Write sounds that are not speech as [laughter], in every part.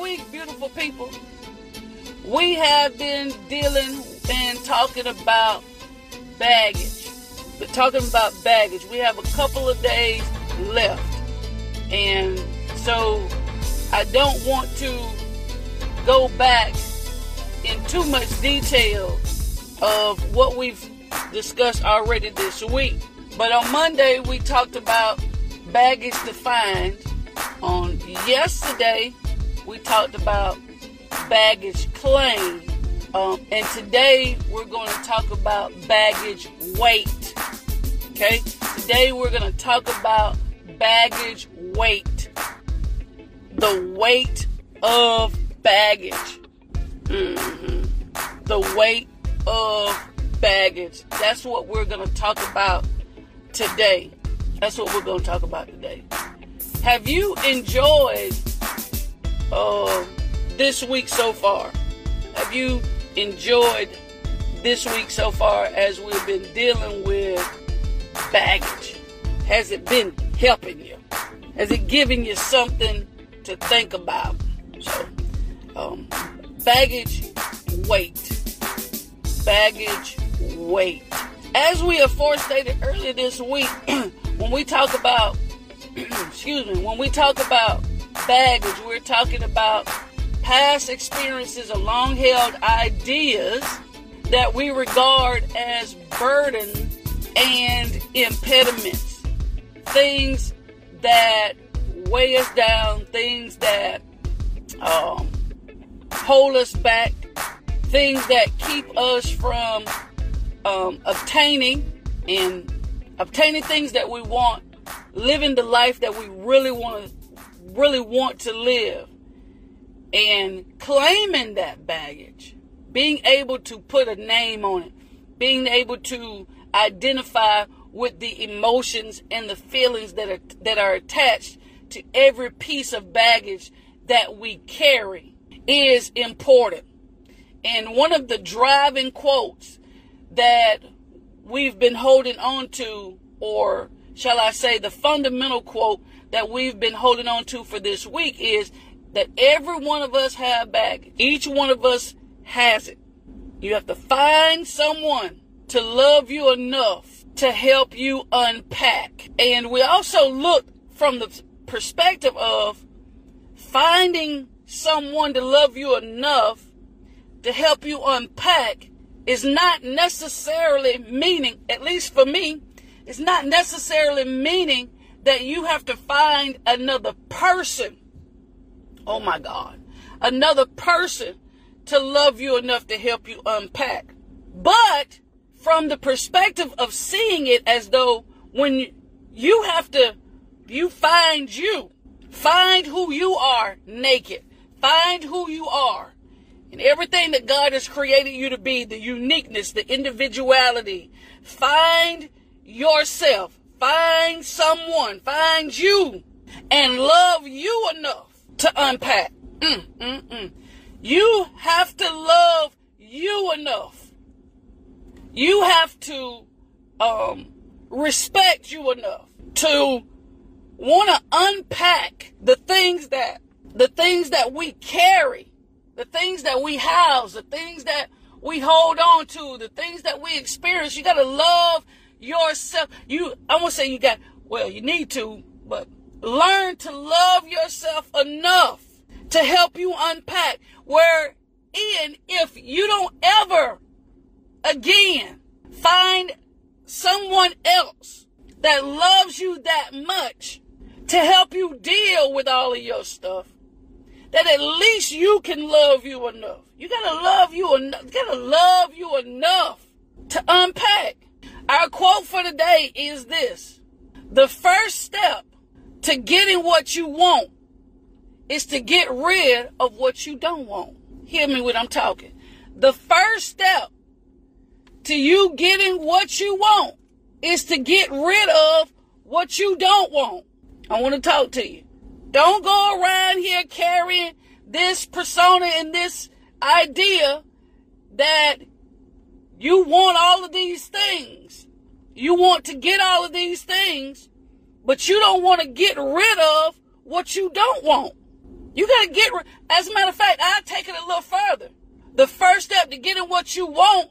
week, beautiful people, we have been dealing and talking about baggage. We're talking about baggage. We have a couple of days left. And so I don't want to go back in too much detail of what we've discussed already this week. But on Monday, we talked about baggage defined. On yesterday, we talked about baggage claim. Um, and today, we're going to talk about baggage weight. Okay? Today, we're going to talk about baggage weight. The weight of baggage. Mm-hmm. The weight of baggage. That's what we're going to talk about today. That's what we're going to talk about today. Have you enjoyed uh, this week so far? Have you enjoyed this week so far as we've been dealing with baggage? Has it been helping you? Has it given you something to think about? So, um, baggage weight. Baggage weight. As we have forestated earlier this week, [clears throat] when we talk about, [clears throat] excuse me, when we talk about baggage, we're talking about past experiences or long held ideas that we regard as burden and impediments. Things that weigh us down, things that um, hold us back, things that keep us from um, obtaining and obtaining things that we want, living the life that we really want to really want to live, and claiming that baggage, being able to put a name on it, being able to identify with the emotions and the feelings that are that are attached to every piece of baggage that we carry is important. And one of the driving quotes that we've been holding on to, or shall I say, the fundamental quote that we've been holding on to for this week is that every one of us have baggage. Each one of us has it. You have to find someone to love you enough to help you unpack. And we also look from the perspective of finding someone to love you enough to help you unpack is not necessarily meaning, at least for me, it's not necessarily meaning that you have to find another person. Oh my God. Another person to love you enough to help you unpack. But from the perspective of seeing it as though when you have to, you find you, find who you are naked, find who you are and everything that God has created you to be, the uniqueness, the individuality. Find yourself, find someone, find you, and love you enough to unpack. Mm, mm, mm. You have to love you enough. You have to um, respect you enough to want to unpack the things that the things that we carry the things that we house, the things that we hold on to, the things that we experience. You got to love yourself. You, I won't say you got, well, you need to, but learn to love yourself enough to help you unpack. Where in, if you don't ever again find someone else that loves you that much to help you deal with all of your stuff, that at least you can love you enough. You gotta love you enough. Gotta love you enough to unpack. Quote for today is this. The first step to getting what you want is to get rid of what you don't want. Hear me when I'm talking. The first step to you getting what you want is to get rid of what you don't want. I want to talk to you. Don't go around here carrying this persona and this idea that you want all of these things. You want to get all of these things, but you don't want to get rid of what you don't want. You gotta get, rid. as a matter of fact, I'll take it a little further. The first step to getting what you want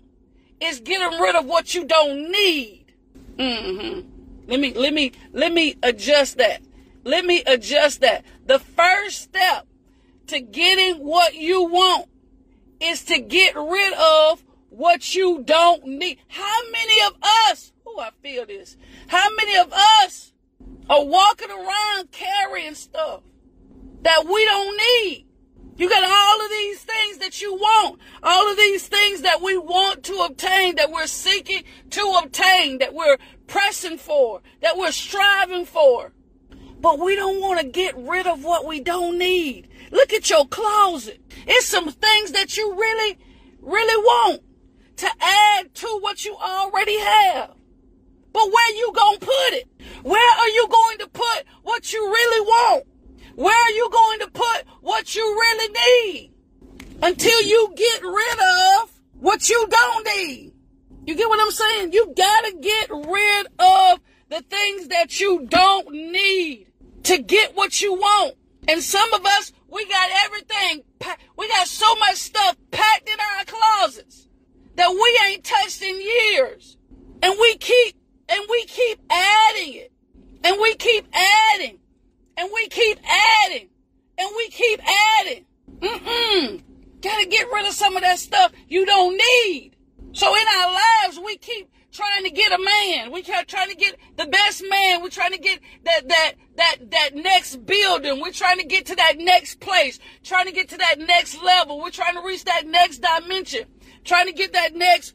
is getting rid of what you don't need. Mm-hmm. Let me, let me, let me adjust that. Let me adjust that. The first step to getting what you want is to get rid of what you don't need. How many of us, oh, I feel this. How many of us are walking around carrying stuff that we don't need? You got all of these things that you want, all of these things that we want to obtain, that we're seeking to obtain, that we're pressing for, that we're striving for. But we don't want to get rid of what we don't need. Look at your closet. It's some things that you really, really want to add to what you already have. But where you gonna put it? Where are you going to put what you really want? Where are you going to put what you really need? Until you get rid of what you don't need. You get what I'm saying? You gotta get rid of the things that you don't need to get what you want. And some of us, we got everything. We got so much stuff packed in our closets that we ain't touched in years. And we keep, and we keep adding it. And we keep adding and we keep adding, and we keep adding. Mm-mm. Gotta get rid of some of that stuff you don't need. So in our lives, we keep trying to get a man. We keep trying to get the best man. We're trying to get that that that that next building. We're trying to get to that next place. Trying to get to that next level. We're trying to reach that next dimension. Trying to get that next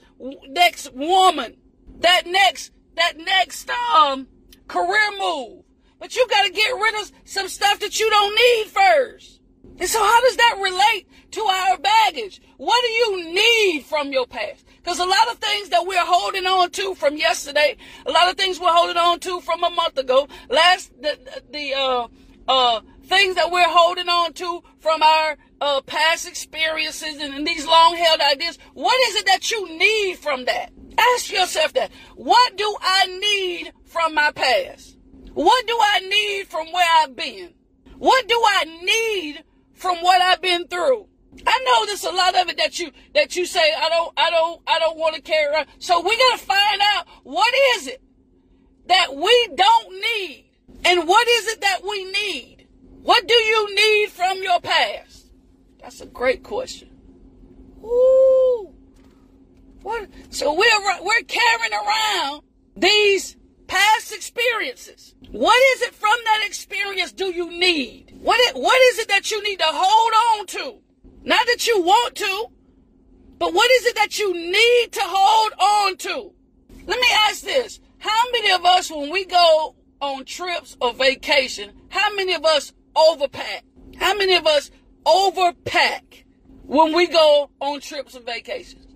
next woman. That next that next um career move. But you got to get rid of some stuff that you don't need first. And so how does that relate to our baggage? What do you need from your past? Because a lot of things that we're holding on to from yesterday, a lot of things we're holding on to from a month ago, last the the uh uh things that we're holding on to from our uh, past experiences and, and these long held ideas. What is it that you need from that? Ask yourself that. What do I need from my past? What do I need from where I've been? What do I need from what I've been through? I know there's a lot of it that you that you say I don't I don't I don't want to carry around. So we gotta find out what is it that we don't need and what is it that we need? What do you need from your past? That's a great question. Ooh. What? So we're we're carrying around these past experiences. What is it from that experience do you need? What it, what is it that you need to hold on to? Not that you want to, but what is it that you need to hold on to? Let me ask this. How many of us, when we go on trips or vacation, how many of us overpack? How many of us overpack when we go on trips or vacations?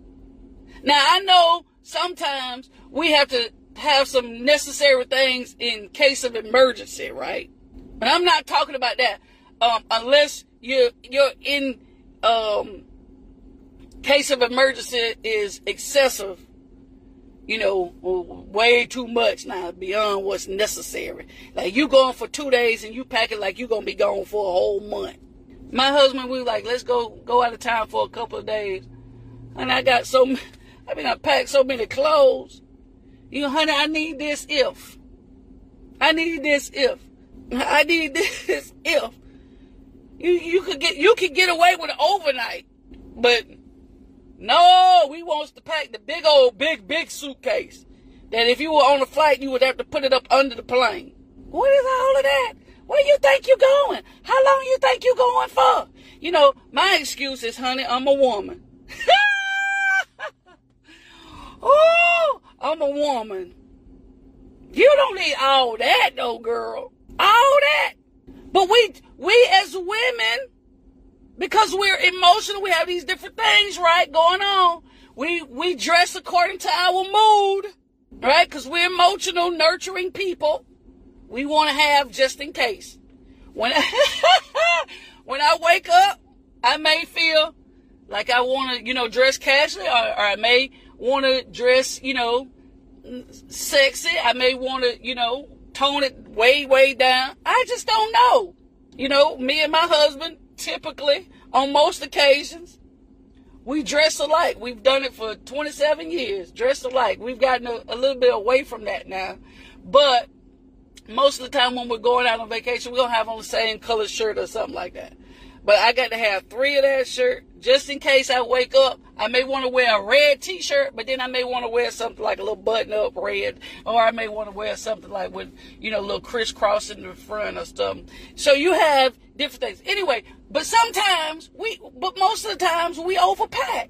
Now, I know sometimes we have to have some necessary things in case of emergency, right? But I'm not talking about that um, unless you're you're in um, case of emergency is excessive. You know, way too much now beyond what's necessary. Like you going for two days and you pack it like you gonna be gone for a whole month. My husband, we like, let's go go out of town for a couple of days, and I got so, I mean, I packed so many clothes you honey, I need this if. I need this if. I need [laughs] this if. You you could get you could get away with it overnight. But no, we wants to pack the big old big big suitcase. That if you were on a flight you would have to put it up under the plane. What is all of that? Where you think you going? How long you think you going for? You know, my excuse is, honey, I'm a woman. [laughs] oh, I'm a woman. You don't need all that though, girl. All that. But we we as women, because we're emotional, we have these different things, right, going on. We we dress according to our mood, right? Because we're emotional, nurturing people. We want to have just in case. When I, [laughs] when I wake up, I may feel like I want to, you know, dress casually, or, or I may want to dress, you know, sexy. I may want to, you know, tone it way, way down. I just don't know. You know, me and my husband, typically, on most occasions, we dress alike. We've done it for 27 years, dressed alike. We've gotten a, a little bit away from that now. But most of the time when we're going out on vacation, going to have on the same color shirt or something like that. But I got to have three of that shirt just in case I wake up. I may want to wear a red t-shirt, but then I may want to wear something like a little button up red, or I may want to wear something like with, you know, a little crisscross in the front or something. So you have different things. Anyway, but sometimes we, but most of the times we overpack.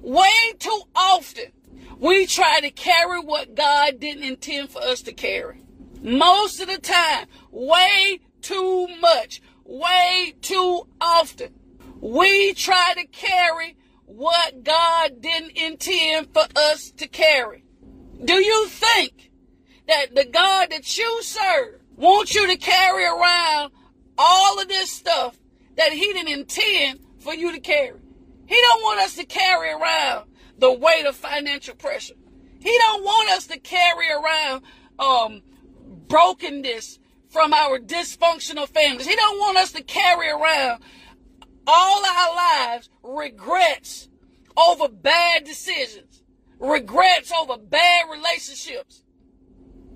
Way too often we try to carry what God didn't intend for us to carry. Most of the time, way too much way too often. We try to carry what God didn't intend for us to carry. Do you think that the God that you serve wants you to carry around all of this stuff that he didn't intend for you to carry? He don't want us to carry around the weight of financial pressure. He don't want us to carry around um, brokenness from our dysfunctional families. He don't want us to carry around all our lives regrets over bad decisions, regrets over bad relationships,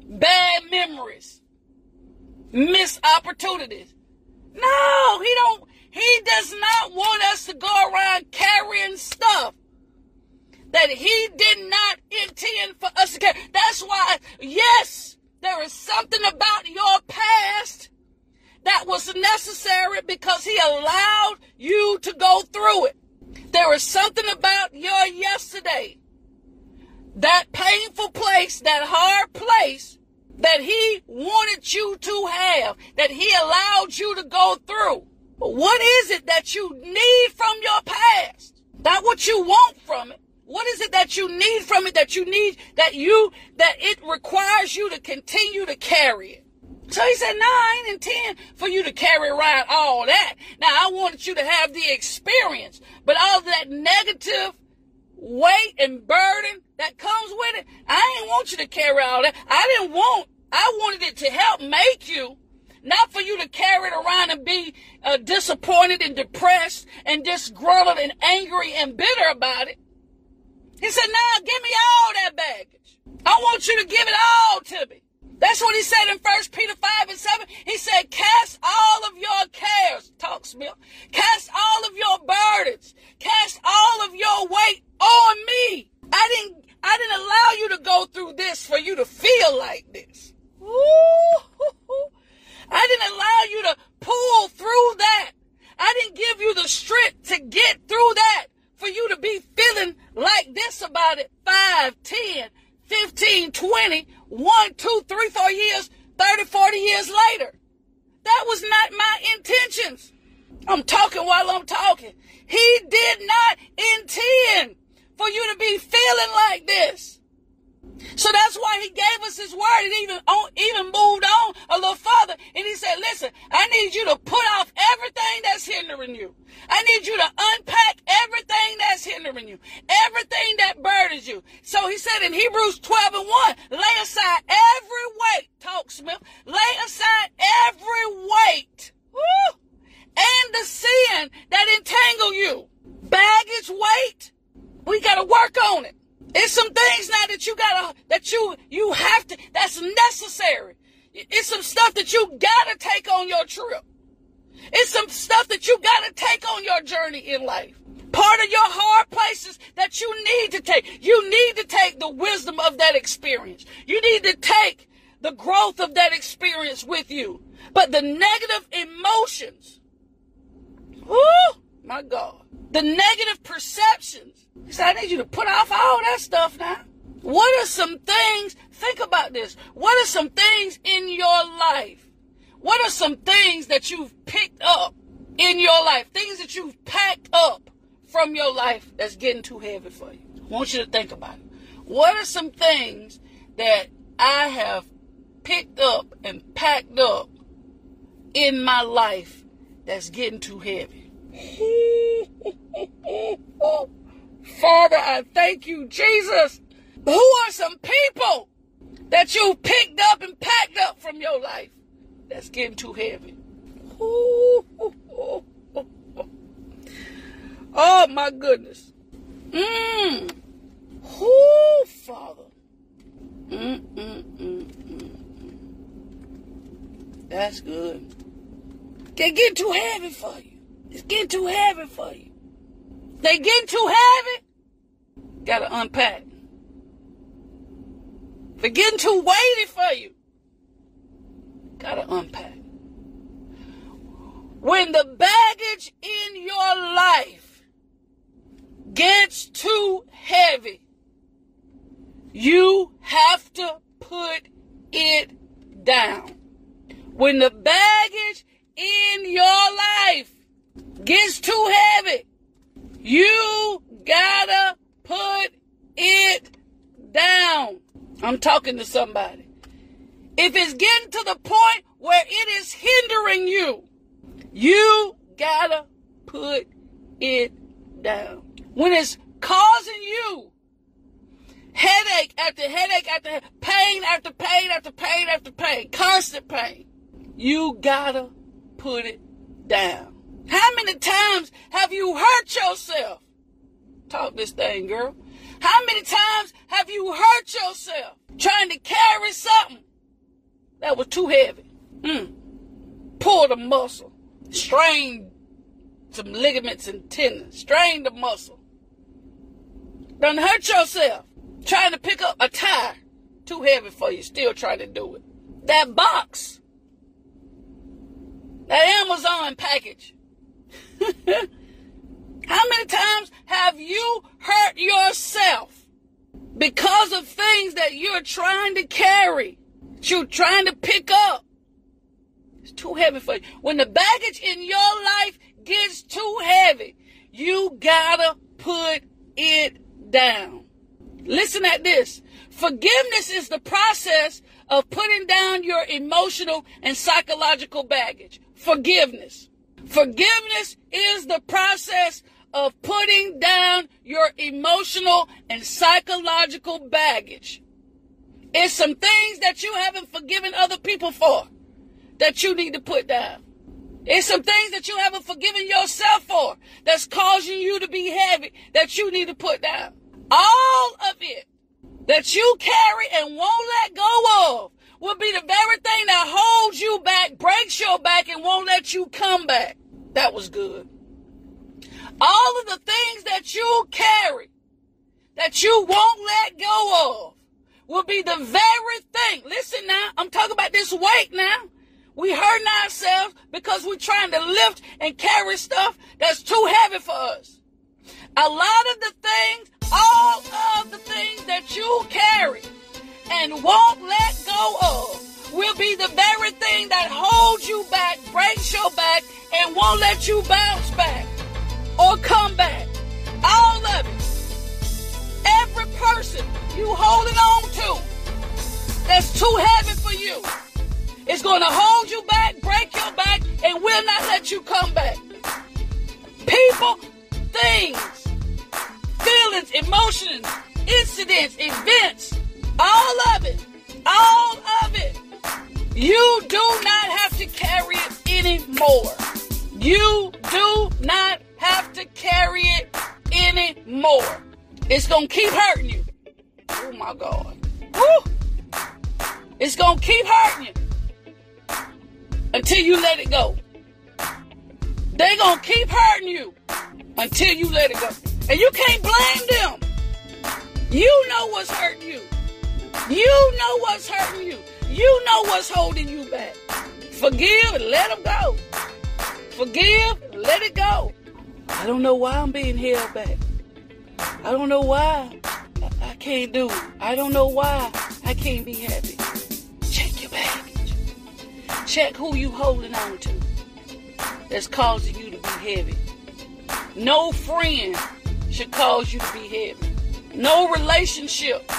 bad memories, missed opportunities. No, he don't he does not want us to go around carrying stuff that he did not intend for us to carry. That's why, yes, there is something about your past that was necessary because he allowed you to go through it. There is something about your yesterday, that painful place, that hard place that he wanted you to have, that he allowed you to go through. But what is it that you need from your past? Not what you want from it. What is it that you need from it that you need that you that it requires you to continue to carry it? So he said, nine and ten for you to carry around all that. Now I wanted you to have the experience, but all that negative weight and burden that comes with it, I didn't want you to carry all that. I didn't want, I wanted it to help make you, not for you to carry it around and be uh, disappointed and depressed and disgruntled and angry and bitter about it. He said, now give me all that baggage. I want you to give it all to me. That's what he said in 1 Peter 5 and 7. He said, cast all of your cares, talk Smith, cast all of your burdens, cast all of your weight on me. I didn't, I didn't allow you to go through this for you to feel like this. Ooh, I didn't allow you to pull through that. I didn't give you the strength to get through that for you to be feeling like this about it 5, 10, 15, 20, 1, 2, 3, 4 years, 30, 40 years later. That was not my intentions. I'm talking while I'm talking. He did not intend for you to be feeling like this. So that's why he gave us his word and even on, even moved on a little further. And he said, listen, I need you to put off everything that's hindering you. I need you to unpack everything that's hindering you, everything that burdens you. So he said in Hebrews 12 and 1, lay aside every weight, talk Smith, lay aside every weight, woo, and the sin that entangle you. Baggage weight, we got to work on it. It's some things now that you gotta, that you, you have to, that's necessary. It's some stuff that you gotta take on your trip. It's some stuff that you gotta take on your journey in life. Part of your hard places that you need to take. You need to take the wisdom of that experience. You need to take the growth of that experience with you. But the negative emotions, oh my God, the negative perceptions he said, I need you to put off all that stuff now. What are some things, think about this. What are some things in your life? What are some things that you've picked up in your life? Things that you've packed up from your life that's getting too heavy for you. I want you to think about it. What are some things that I have picked up and packed up in my life that's getting too heavy? [laughs] Father, I thank you, Jesus. Who are some people that you picked up and packed up from your life that's getting too heavy? Ooh, [laughs] ooh, ooh. Oh my goodness. Mmm. Whoo, Father. Mm, mm, mm, mm, mm. That's good. They get too heavy for you. It's getting too heavy for you. They getting too heavy. Gotta unpack. They're getting too weighty for you. Gotta unpack. When the baggage in your life gets too heavy, you have to put it down. When the baggage in your life gets too heavy, you gotta put it down. I'm talking to somebody. If it's getting to the point where it is hindering you, you gotta put it down. When it's causing you headache after headache after pain after pain after pain after pain, constant pain, you gotta put it down. How many times have you hurt yourself? Talk this thing, girl. How many times have you hurt yourself trying to carry something that was too heavy? Mm. Pull the muscle, strain some ligaments and tendons, strain the muscle. Don't hurt yourself trying to pick up a tire too heavy for you, still trying to do it. That box, that Amazon package. [laughs] How many times have you hurt yourself because of things that you're trying to carry, you're trying to pick up? It's too heavy for you. When the baggage in your life gets too heavy, you gotta put it down. Listen at this. Forgiveness is the process of putting down your emotional and psychological baggage. Forgiveness. Forgiveness is the process of putting down your emotional and psychological baggage. It's some things that you haven't forgiven other people for that you need to put down. It's some things that you haven't forgiven yourself for that's causing you to be heavy that you need to put down. All of it that you carry and won't let go of will be the very thing that holds you back, breaks your back, and won't let you come back. That was good. All of the things that you carry that you won't let go of will be the very thing. Listen now, I'm talking about this weight now. We hurting ourselves because we're trying to lift and carry stuff that's too heavy for us. A lot of the things, all of the things that you carry and won't let go of will be the very thing that holds you back, breaks your back, and won't let you bounce back or come back. All of it. Every person you holding on to that's too heavy for you is going to hold you back, break your back, and will not let you come back. People, things, feelings, emotions, incidents, events, all of it, all of it. You do not have to carry it anymore. You do not have to carry it anymore. It's going to keep hurting you. Oh my God. Woo! It's going to keep hurting you until you let it go. They're going to keep hurting you until you let it go. And you can't blame them. You know what's hurting you. You know what's hurting you. You know what's holding you back. Forgive and let them go. Forgive let it go. I don't know why I'm being held back. I don't know why I can't do it. I don't know why I can't be happy. Check your baggage. Check who you holding on to that's causing you to be heavy. No friend should cause you to be heavy. No relationship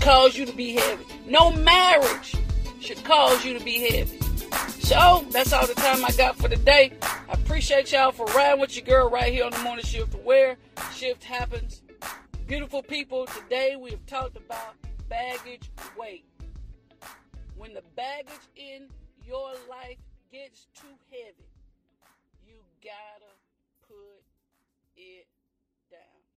cause you to be heavy. No marriage should cause you to be heavy. So that's all the time I got for today. I appreciate y'all for riding with your girl right here on the morning shift where shift happens. Beautiful people, today we have talked about baggage weight. When the baggage in your life gets too heavy,